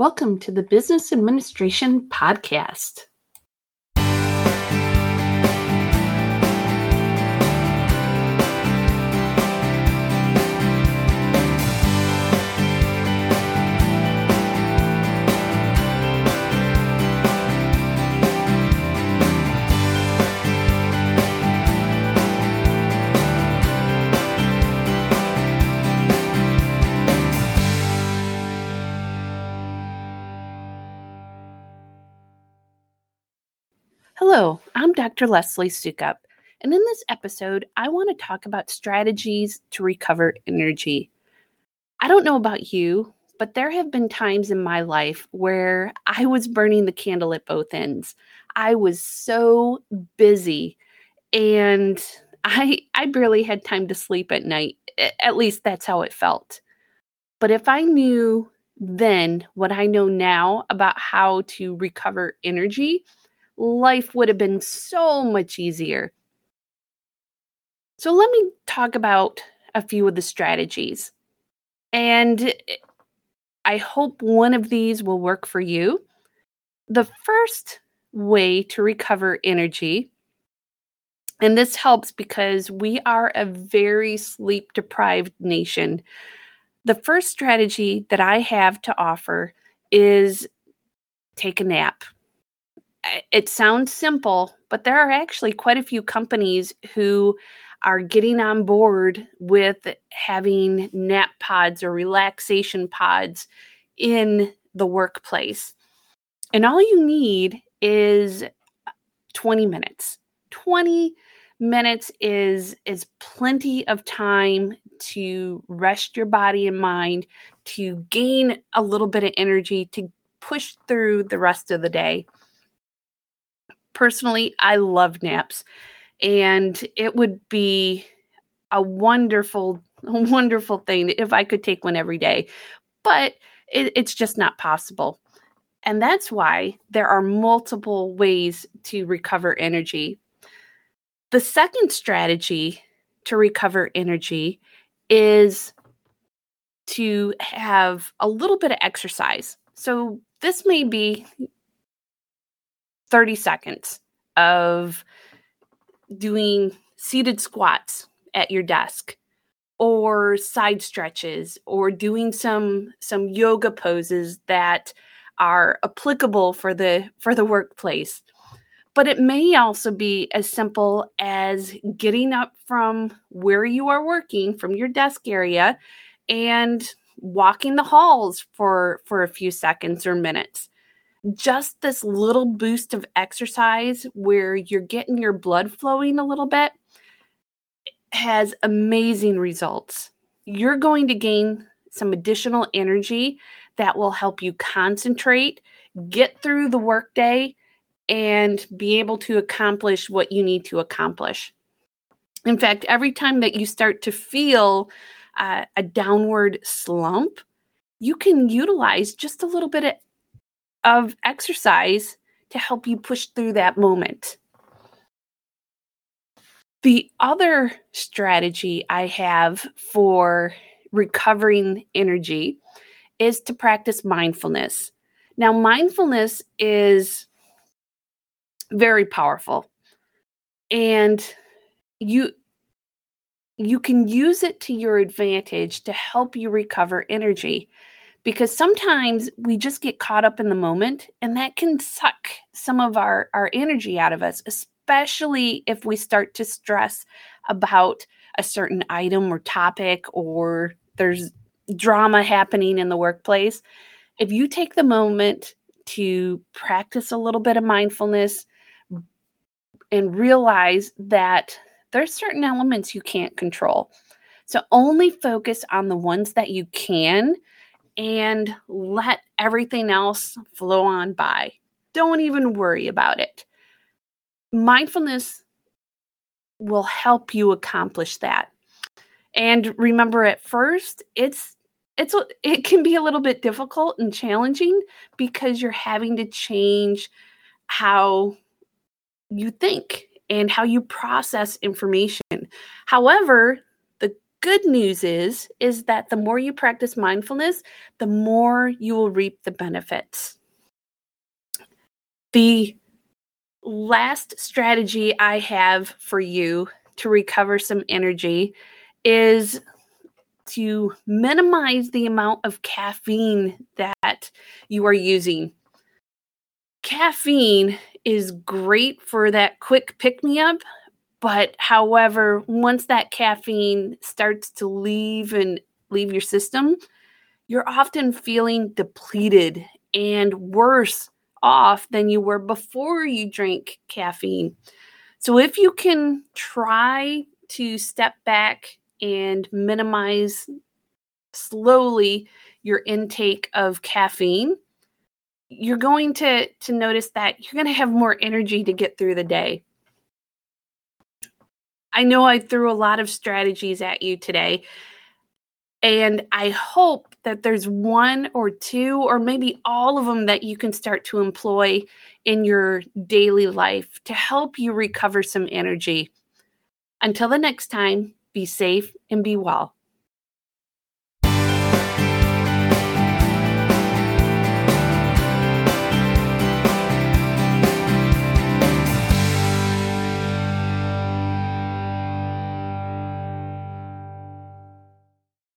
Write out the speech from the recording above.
Welcome to the Business Administration Podcast. I'm Dr. Leslie Sukup, and in this episode, I want to talk about strategies to recover energy. I don't know about you, but there have been times in my life where I was burning the candle at both ends. I was so busy and I I barely had time to sleep at night. At least that's how it felt. But if I knew then what I know now about how to recover energy, life would have been so much easier. So, let me talk about a few of the strategies. And I hope one of these will work for you. The first way to recover energy, and this helps because we are a very sleep deprived nation. The first strategy that I have to offer is take a nap it sounds simple, but there are actually quite a few companies who are getting on board with having nap pods or relaxation pods in the workplace. And all you need is uh, 20 minutes. 20 minutes is is plenty of time to rest your body and mind, to gain a little bit of energy to push through the rest of the day personally, I love naps, and it would be a wonderful, wonderful thing if I could take one every day. But it, it's just not possible. And that's why there are multiple ways to recover energy. The second strategy to recover energy is to have a little bit of exercise. So, this may be 30 seconds of doing seated squats at your desk or side stretches or doing some some yoga poses that are applicable for the for the workplace. But it may also be as simple as getting up from where you are working from your desk area and walking the halls for for a few seconds or minutes just this little boost of exercise where you're getting your blood flowing a little bit has amazing results. You're going to gain some additional energy that will help you concentrate, get through the workday, and be able to accomplish what you need to accomplish. In fact, every time that you start to feel uh, a downward slump, you can utilize just a little bit of of exercise to help you push through that moment. The other strategy I have for recovering energy is to practice mindfulness. Now, mindfulness is very powerful and you you can use it to your advantage to help you recover energy because sometimes we just get caught up in the moment and that can suck some of our our energy out of us especially if we start to stress about a certain item or topic or there's drama happening in the workplace. If you take the moment to practice a little bit of mindfulness and realize that there's certain elements you can't control. So only focus on the ones that you can and let everything else flow on by. Don't even worry about it. Mindfulness will help you accomplish that. And remember at first it's it's it can be a little bit difficult and challenging because you're having to change how you think and how you process information. However, good news is is that the more you practice mindfulness, the more you will reap the benefits. The last strategy I have for you to recover some energy is to minimize the amount of caffeine that you are using. Caffeine is great for that quick pick me up, but however, once that caffeine starts to leave and leave your system, you're often feeling depleted and worse off than you were before you drank caffeine. So if you can try to step back and minimize slowly your intake of caffeine, you're going to to notice that you're going to have more energy to get through the day. I know I threw a lot of strategies at you today, and I hope that there's one or two, or maybe all of them that you can start to employ in your daily life to help you recover some energy. Until the next time, be safe and be well.